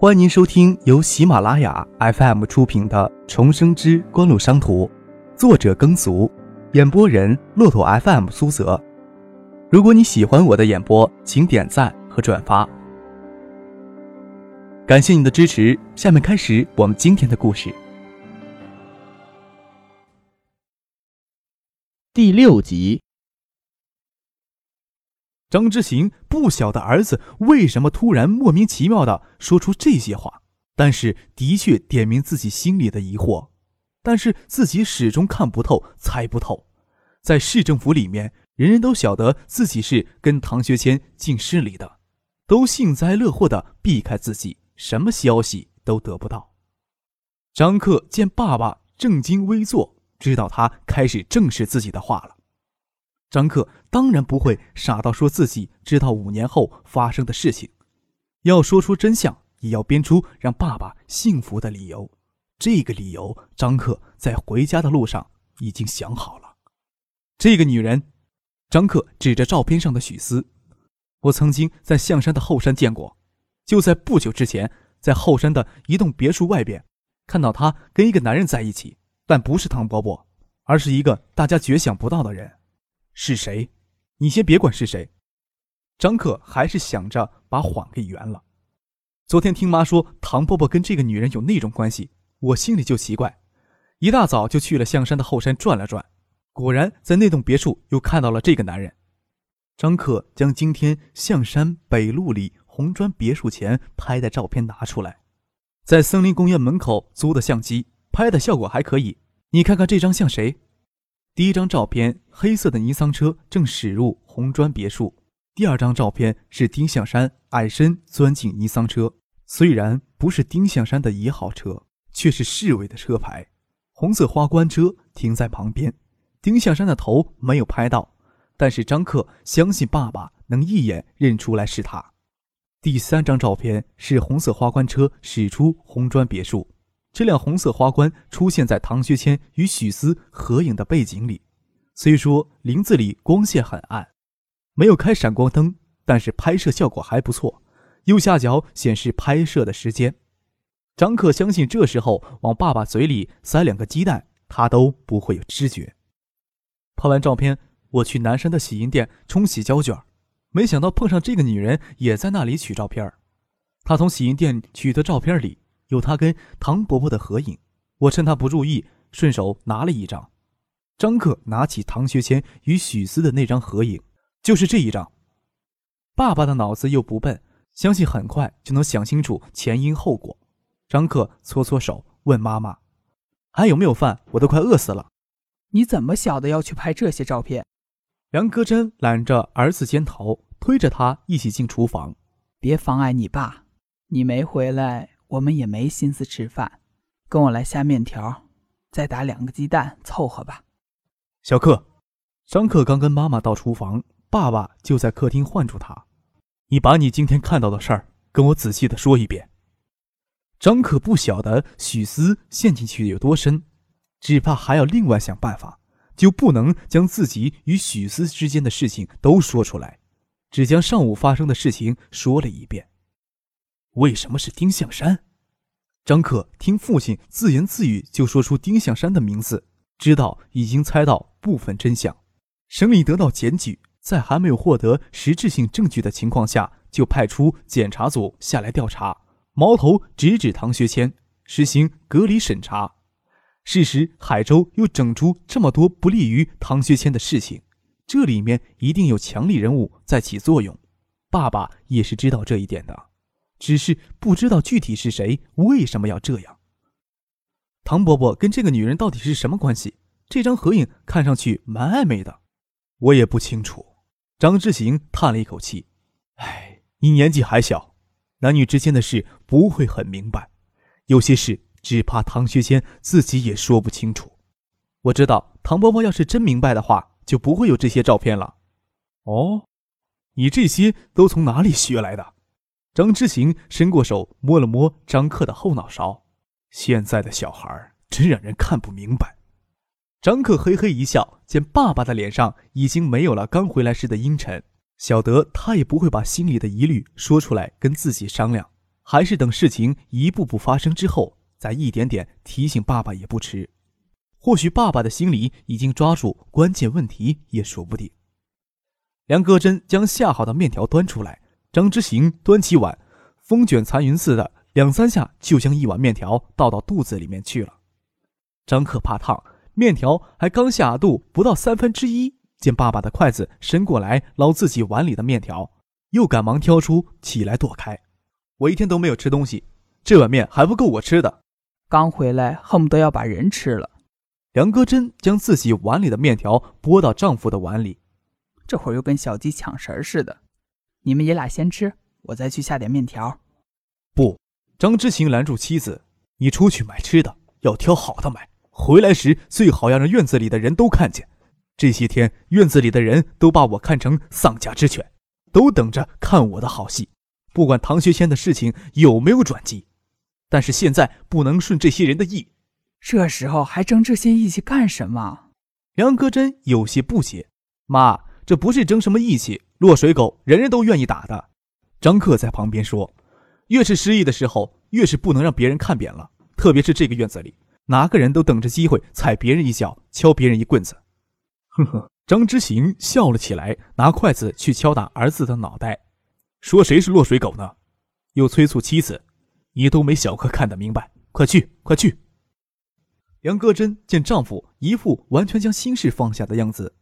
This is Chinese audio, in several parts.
欢迎您收听由喜马拉雅 FM 出品的《重生之官路商途》，作者耕俗，演播人骆驼 FM 苏泽。如果你喜欢我的演播，请点赞和转发，感谢你的支持。下面开始我们今天的故事。第六集。张之行不晓得儿子为什么突然莫名其妙的说出这些话，但是的确点明自己心里的疑惑，但是自己始终看不透、猜不透。在市政府里面，人人都晓得自己是跟唐学谦进市里的，都幸灾乐祸的避开自己，什么消息都得不到。张克见爸爸正襟危坐，知道他开始正视自己的话了。张克当然不会傻到说自己知道五年后发生的事情，要说出真相，也要编出让爸爸幸福的理由。这个理由，张克在回家的路上已经想好了。这个女人，张克指着照片上的许思，我曾经在象山的后山见过，就在不久之前，在后山的一栋别墅外边，看到她跟一个男人在一起，但不是唐伯伯，而是一个大家绝想不到的人。是谁？你先别管是谁。张克还是想着把谎给圆了。昨天听妈说唐伯伯跟这个女人有那种关系，我心里就奇怪。一大早就去了象山的后山转了转，果然在那栋别墅又看到了这个男人。张克将今天象山北路里红砖别墅前拍的照片拿出来，在森林公园门口租的相机拍的效果还可以。你看看这张像谁？第一张照片，黑色的尼桑车正驶入红砖别墅。第二张照片是丁向山矮身钻进尼桑车，虽然不是丁向山的一号车，却是市委的车牌。红色花冠车停在旁边，丁向山的头没有拍到，但是张克相信爸爸能一眼认出来是他。第三张照片是红色花冠车驶出红砖别墅。这辆红色花冠出现在唐学谦与许思合影的背景里，虽说林子里光线很暗，没有开闪光灯，但是拍摄效果还不错。右下角显示拍摄的时间。张克相信这时候往爸爸嘴里塞两个鸡蛋，他都不会有知觉。拍完照片，我去南山的洗印店冲洗胶卷，没想到碰上这个女人也在那里取照片。她从洗印店取的照片里。有他跟唐伯伯的合影，我趁他不注意，顺手拿了一张。张克拿起唐学谦与许思的那张合影，就是这一张。爸爸的脑子又不笨，相信很快就能想清楚前因后果。张克搓搓手，问妈妈：“还有没有饭？我都快饿死了。”你怎么晓得要去拍这些照片？梁戈真揽着儿子肩头，推着他一起进厨房。别妨碍你爸，你没回来。我们也没心思吃饭，跟我来下面条，再打两个鸡蛋凑合吧。小克，张克刚跟妈妈到厨房，爸爸就在客厅唤住他：“你把你今天看到的事儿跟我仔细的说一遍。”张克不晓得许思陷进去有多深，只怕还要另外想办法，就不能将自己与许思之间的事情都说出来，只将上午发生的事情说了一遍。为什么是丁向山？张克听父亲自言自语就说出丁向山的名字，知道已经猜到部分真相。省里得到检举，在还没有获得实质性证据的情况下，就派出检查组下来调查，矛头直指唐学谦，实行隔离审查。事实海州又整出这么多不利于唐学谦的事情，这里面一定有强力人物在起作用。爸爸也是知道这一点的。只是不知道具体是谁，为什么要这样？唐伯伯跟这个女人到底是什么关系？这张合影看上去蛮暧昧的，我也不清楚。张志行叹了一口气：“哎，你年纪还小，男女之间的事不会很明白，有些事只怕唐学谦自己也说不清楚。我知道，唐伯伯要是真明白的话，就不会有这些照片了。哦，你这些都从哪里学来的？”张之行伸过手摸了摸张克的后脑勺，现在的小孩真让人看不明白。张克嘿嘿一笑，见爸爸的脸上已经没有了刚回来时的阴沉，晓得他也不会把心里的疑虑说出来跟自己商量，还是等事情一步步发生之后，再一点点提醒爸爸也不迟。或许爸爸的心里已经抓住关键问题，也说不定。梁戈真将下好的面条端出来，张之行端起碗，风卷残云似的两三下就将一碗面条倒到肚子里面去了。张克怕烫，面条还刚下肚不到三分之一，见爸爸的筷子伸过来捞自己碗里的面条，又赶忙挑出起来躲开。我一天都没有吃东西，这碗面还不够我吃的。刚回来，恨不得要把人吃了。梁歌真将自己碗里的面条拨到丈夫的碗里，这会儿又跟小鸡抢食似的。你们爷俩先吃，我再去下点面条。不，张之行拦住妻子：“你出去买吃的，要挑好的买，回来时最好要让院子里的人都看见。这些天，院子里的人都把我看成丧家之犬，都等着看我的好戏。”不管唐学谦的事情有没有转机，但是现在不能顺这些人的意。这时候还争这些义气干什么？梁戈真有些不解。妈，这不是争什么义气，落水狗人人都愿意打的。张克在旁边说：“越是失意的时候，越是不能让别人看扁了。特别是这个院子里，哪个人都等着机会踩别人一脚，敲别人一棍子。”呵呵，张之行笑了起来，拿筷子去敲打儿子的脑袋。说谁是落水狗呢？又催促妻子：“你都没小克看得明白，快去，快去！”杨戈真见丈夫一副完全将心事放下的样子，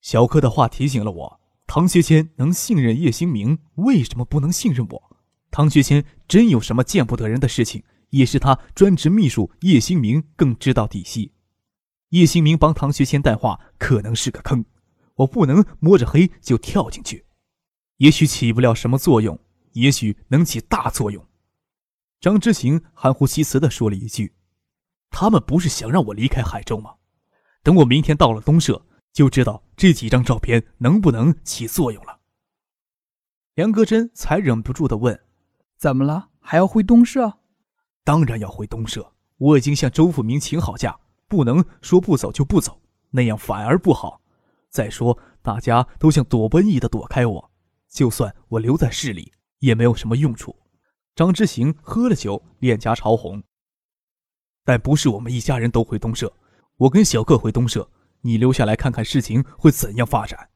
小柯的话提醒了我：唐学谦能信任叶兴明，为什么不能信任我？唐学谦真有什么见不得人的事情，也是他专职秘书叶兴明更知道底细。叶兴明帮唐学谦带话，可能是个坑，我不能摸着黑就跳进去。也许起不了什么作用，也许能起大作用。张之行含糊其辞地说了一句：“他们不是想让我离开海州吗？等我明天到了东社，就知道这几张照片能不能起作用了。”梁格真才忍不住的问：“怎么了？还要回东社？”“当然要回东社。我已经向周富明请好假，不能说不走就不走，那样反而不好。再说，大家都像躲瘟疫的躲开我。”就算我留在市里，也没有什么用处。张之行喝了酒，脸颊潮红。但不是我们一家人都回东社，我跟小克回东社，你留下来看看事情会怎样发展。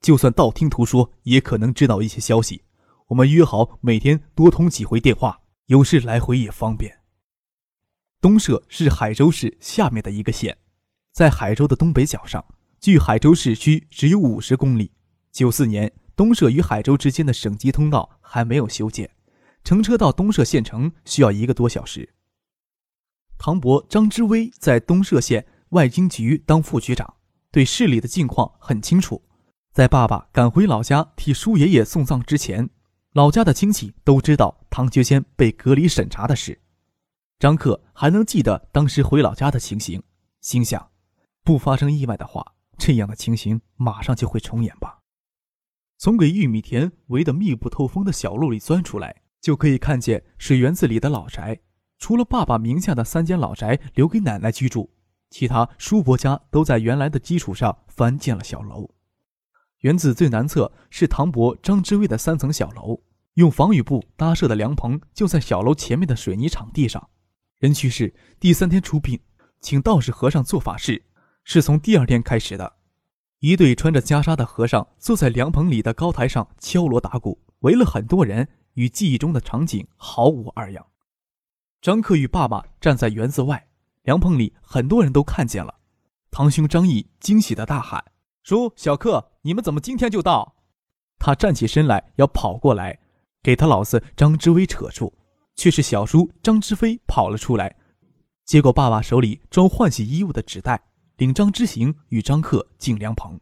就算道听途说，也可能知道一些消息。我们约好每天多通几回电话，有事来回也方便。东社是海州市下面的一个县，在海州的东北角上，距海州市区只有五十公里。九四年。东社与海州之间的省级通道还没有修建，乘车到东社县城需要一个多小时。唐伯张之威在东社县外经局当副局长，对市里的境况很清楚。在爸爸赶回老家替叔爷爷送葬之前，老家的亲戚都知道唐学谦被隔离审查的事。张克还能记得当时回老家的情形，心想：不发生意外的话，这样的情形马上就会重演吧。从给玉米田围得密不透风的小路里钻出来，就可以看见水园子里的老宅。除了爸爸名下的三间老宅留给奶奶居住，其他叔伯家都在原来的基础上翻建了小楼。园子最南侧是唐伯张之威的三层小楼，用防雨布搭设的凉棚就在小楼前面的水泥场地上。人去世第三天出殡，请道士和尚做法事，是从第二天开始的。一对穿着袈裟的和尚坐在凉棚里的高台上敲锣打鼓，围了很多人，与记忆中的场景毫无二样。张克与爸爸站在园子外，凉棚里很多人都看见了。堂兄张毅惊喜的大喊：“叔，小克，你们怎么今天就到？”他站起身来要跑过来，给他老子张之威扯住，却是小叔张之飞跑了出来，接过爸爸手里装换洗衣物的纸袋。领张之行与张克进凉棚。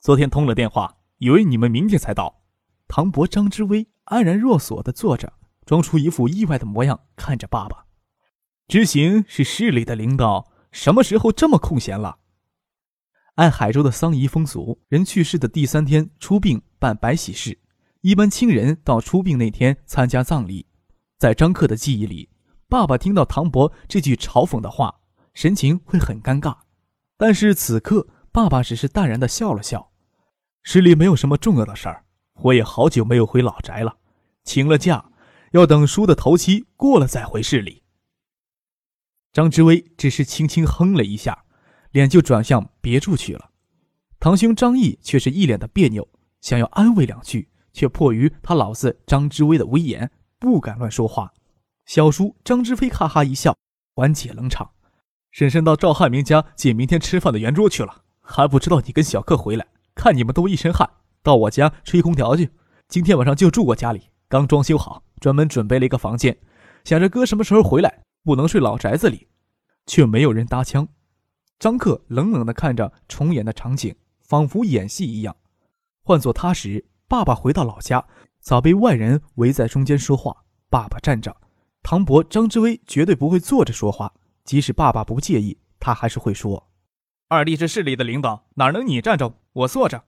昨天通了电话，以为你们明天才到。唐伯、张之威安然若锁的坐着，装出一副意外的模样，看着爸爸。知行是市里的领导，什么时候这么空闲了？按海州的丧仪风俗，人去世的第三天出殡办白喜事，一般亲人到出殡那天参加葬礼。在张克的记忆里，爸爸听到唐伯这句嘲讽的话。神情会很尴尬，但是此刻爸爸只是淡然的笑了笑。市里没有什么重要的事儿，我也好久没有回老宅了，请了假，要等叔的头七过了再回市里。张之威只是轻轻哼了一下，脸就转向别处去了。堂兄张毅却是一脸的别扭，想要安慰两句，却迫于他老子张之威的威严，不敢乱说话。小叔张之飞哈哈一笑，缓解冷场。婶婶到赵汉明家借明天吃饭的圆桌去了，还不知道你跟小克回来，看你们都一身汗，到我家吹空调去。今天晚上就住我家里，刚装修好，专门准备了一个房间。想着哥什么时候回来，不能睡老宅子里，却没有人搭腔。张克冷冷地看着重演的场景，仿佛演戏一样。换做他时，爸爸回到老家，早被外人围在中间说话。爸爸站着，唐伯张之威绝对不会坐着说话。即使爸爸不介意，他还是会说：“二弟是市里的领导，哪能你站着我坐着？”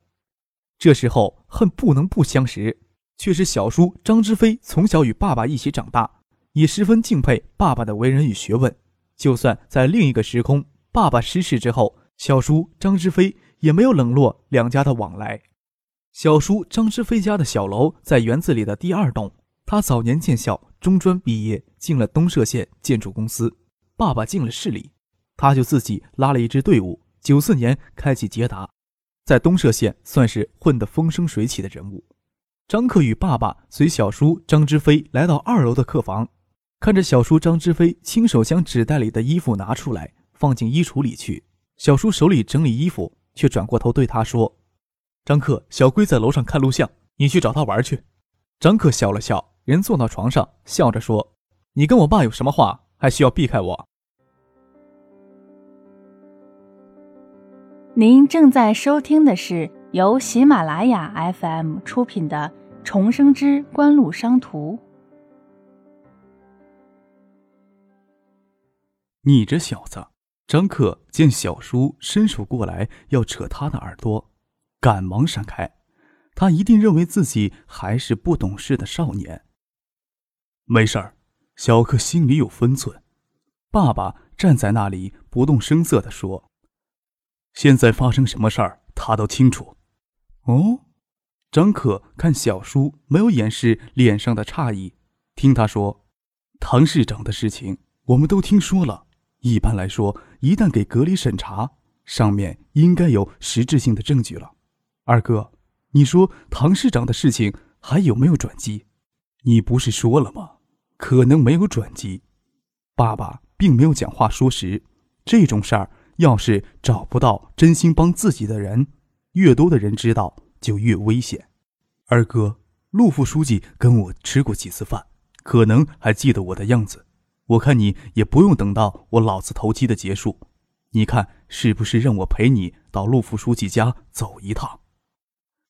这时候恨不能不相识，却是小叔张之飞从小与爸爸一起长大，也十分敬佩爸爸的为人与学问。就算在另一个时空，爸爸失事之后，小叔张之飞也没有冷落两家的往来。小叔张之飞家的小楼在园子里的第二栋，他早年建校，中专毕业，进了东社县建筑公司。爸爸进了市里，他就自己拉了一支队伍。九四年开启捷达，在东社县算是混得风生水起的人物。张克与爸爸随小叔张之飞来到二楼的客房，看着小叔张之飞亲手将纸袋里的衣服拿出来放进衣橱里去。小叔手里整理衣服，却转过头对他说：“张克，小龟在楼上看录像，你去找他玩去。”张克笑了笑，人坐到床上，笑着说：“你跟我爸有什么话？”还需要避开我。您正在收听的是由喜马拉雅 FM 出品的《重生之官路商途》。你这小子！张克见小叔伸手过来要扯他的耳朵，赶忙闪开。他一定认为自己还是不懂事的少年。没事儿。小克心里有分寸，爸爸站在那里不动声色地说：“现在发生什么事儿，他都清楚。”哦，张克看小叔没有掩饰脸上的诧异，听他说：“唐市长的事情我们都听说了。一般来说，一旦给隔离审查，上面应该有实质性的证据了。二哥，你说唐市长的事情还有没有转机？你不是说了吗？”可能没有转机，爸爸并没有讲话说实。这种事儿要是找不到真心帮自己的人，越多的人知道就越危险。二哥，陆副书记跟我吃过几次饭，可能还记得我的样子。我看你也不用等到我老子投机的结束，你看是不是让我陪你到陆副书记家走一趟？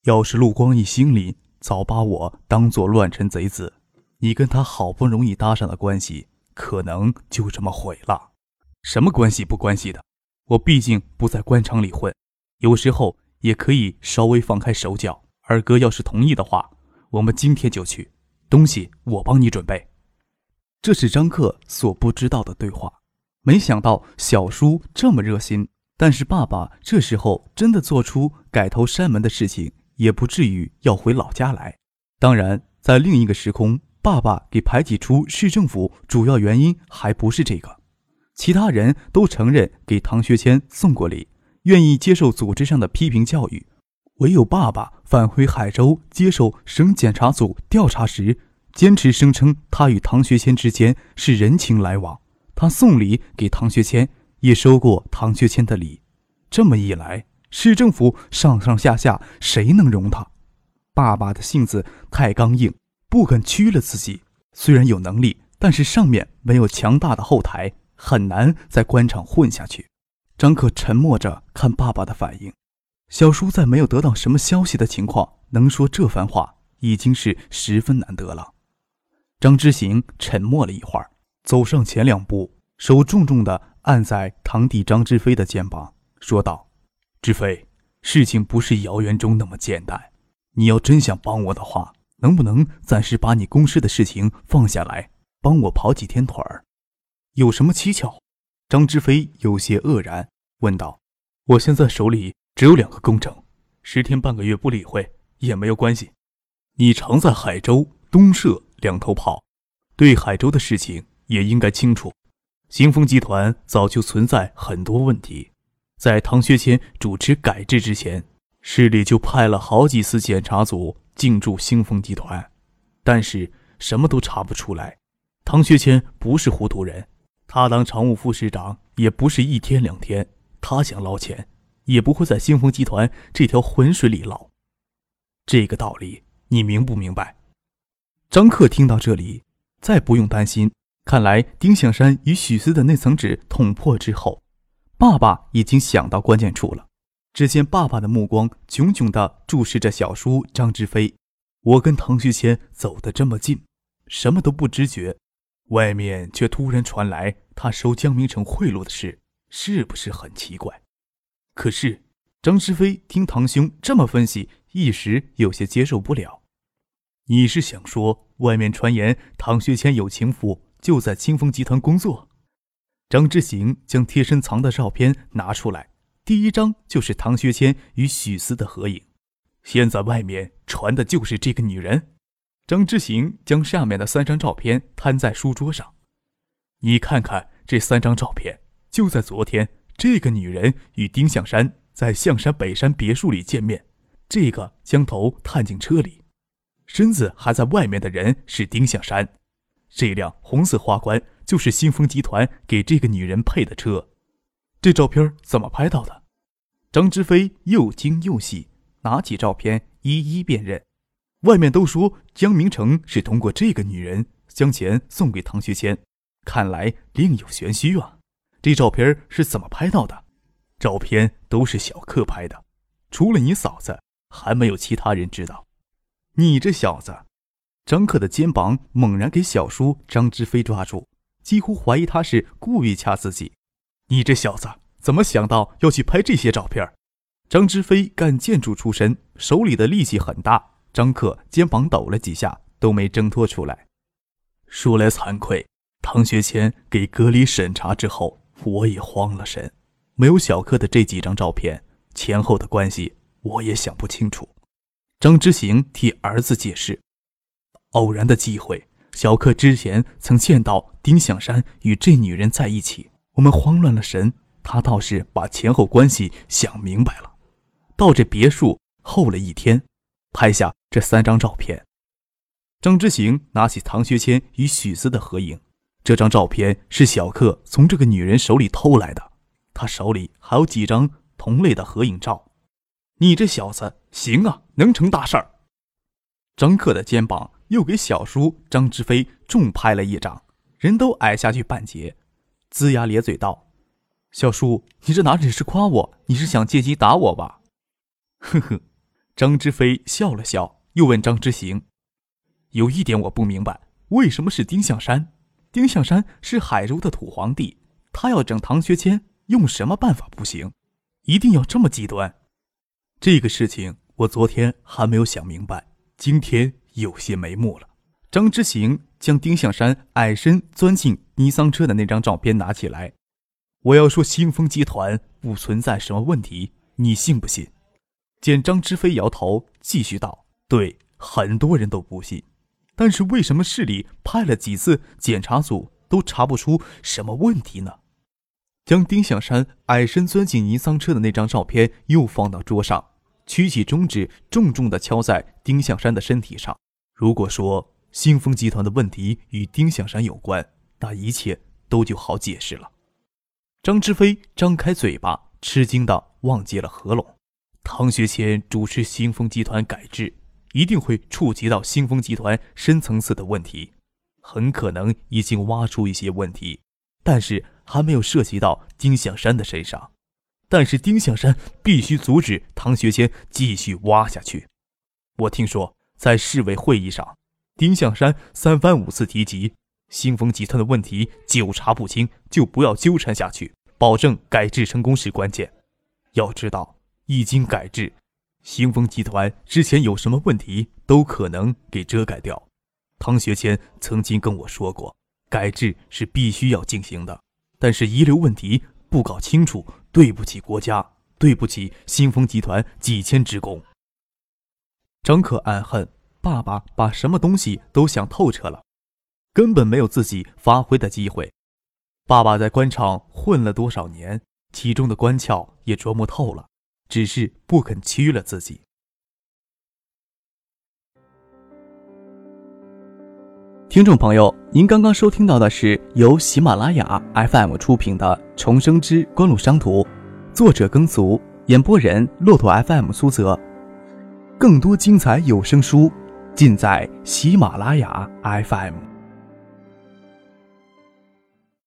要是陆光义心里早把我当做乱臣贼子。你跟他好不容易搭上的关系，可能就这么毁了。什么关系不关系的？我毕竟不在官场里混，有时候也可以稍微放开手脚。二哥要是同意的话，我们今天就去。东西我帮你准备。这是张克所不知道的对话。没想到小叔这么热心，但是爸爸这时候真的做出改头山门的事情，也不至于要回老家来。当然，在另一个时空。爸爸给排挤出市政府，主要原因还不是这个。其他人都承认给唐学谦送过礼，愿意接受组织上的批评教育，唯有爸爸返回海州接受省检察组调查时，坚持声称他与唐学谦之间是人情来往，他送礼给唐学谦，也收过唐学谦的礼。这么一来，市政府上上下下谁能容他？爸爸的性子太刚硬。不肯屈了自己，虽然有能力，但是上面没有强大的后台，很难在官场混下去。张可沉默着看爸爸的反应。小叔在没有得到什么消息的情况，能说这番话，已经是十分难得了。张之行沉默了一会儿，走上前两步，手重重地按在堂弟张之飞的肩膀，说道：“之飞，事情不是谣言中那么简单。你要真想帮我的话。”能不能暂时把你公司的事情放下来，帮我跑几天腿儿？有什么蹊跷？张之飞有些愕然，问道：“我现在手里只有两个工程，十天半个月不理会也没有关系。你常在海州东社两头跑，对海州的事情也应该清楚。兴丰集团早就存在很多问题，在唐学谦主持改制之前，市里就派了好几次检查组进驻兴丰集团，但是什么都查不出来。唐学谦不是糊涂人，他当常务副市长也不是一天两天，他想捞钱，也不会在兴丰集团这条浑水里捞。这个道理你明不明白？张克听到这里，再不用担心。看来丁向山与许思的那层纸捅破之后，爸爸已经想到关键处了。只见爸爸的目光炯炯地注视着小叔张之飞。我跟唐学谦走得这么近，什么都不知觉，外面却突然传来他收江明成贿赂的事，是不是很奇怪？可是张之飞听堂兄这么分析，一时有些接受不了。你是想说，外面传言唐学谦有情妇？就在清风集团工作，张之行将贴身藏的照片拿出来，第一张就是唐学谦与许思的合影。现在外面传的就是这个女人。张之行将下面的三张照片摊在书桌上，你看看这三张照片，就在昨天，这个女人与丁向山在象山北山别墅里见面，这个将头探进车里，身子还在外面的人是丁向山。这辆红色花冠就是新风集团给这个女人配的车，这照片怎么拍到的？张之飞又惊又喜，拿起照片一一辨认。外面都说江明成是通过这个女人将钱送给唐学谦，看来另有玄虚啊！这照片是怎么拍到的？照片都是小克拍的，除了你嫂子，还没有其他人知道。你这小子！张克的肩膀猛然给小叔张之飞抓住，几乎怀疑他是故意掐自己。你这小子怎么想到要去拍这些照片？张之飞干建筑出身，手里的力气很大。张克肩膀抖了几下，都没挣脱出来。说来惭愧，唐学谦给隔离审查之后，我也慌了神。没有小克的这几张照片，前后的关系我也想不清楚。张之行替儿子解释。偶然的机会，小克之前曾见到丁向山与这女人在一起，我们慌乱了神。他倒是把前后关系想明白了。到这别墅候了一天，拍下这三张照片。张之行拿起唐学谦与许思的合影，这张照片是小克从这个女人手里偷来的。他手里还有几张同类的合影照。你这小子行啊，能成大事儿。张克的肩膀。又给小叔张之飞重拍了一掌，人都矮下去半截，龇牙咧嘴道：“小叔，你这哪里是夸我？你是想借机打我吧？” 呵呵，张之飞笑了笑，又问张之行：“有一点我不明白，为什么是丁向山？丁向山是海州的土皇帝，他要整唐学谦，用什么办法不行？一定要这么极端？这个事情我昨天还没有想明白，今天。”有些眉目了。张之行将丁向山矮身钻进尼桑车的那张照片拿起来。我要说，兴丰集团不存在什么问题，你信不信？见张之飞摇头，继续道：“对，很多人都不信。但是为什么市里派了几次检查组都查不出什么问题呢？”将丁向山矮身钻进尼桑车的那张照片又放到桌上，曲起中指，重重地敲在丁向山的身体上。如果说兴丰集团的问题与丁向山有关，那一切都就好解释了。张之飞张开嘴巴，吃惊的忘记了合拢。唐学谦主持兴丰集团改制，一定会触及到兴丰集团深层次的问题，很可能已经挖出一些问题，但是还没有涉及到丁向山的身上。但是丁向山必须阻止唐学谦继续挖下去。我听说。在市委会议上，丁向山三番五次提及兴丰集团的问题，久查不清就不要纠缠下去，保证改制成功是关键。要知道，一经改制，兴丰集团之前有什么问题都可能给遮盖掉。唐学谦曾经跟我说过，改制是必须要进行的，但是遗留问题不搞清楚，对不起国家，对不起新丰集团几千职工。张可暗恨爸爸把什么东西都想透彻了。根本没有自己发挥的机会。爸爸在官场混了多少年，其中的官窍也琢磨透了，只是不肯屈了自己。听众朋友，您刚刚收听到的是由喜马拉雅 FM 出品的《重生之官路商途》，作者耕俗，演播人骆驼 FM 苏泽。更多精彩有声书，尽在喜马拉雅 FM。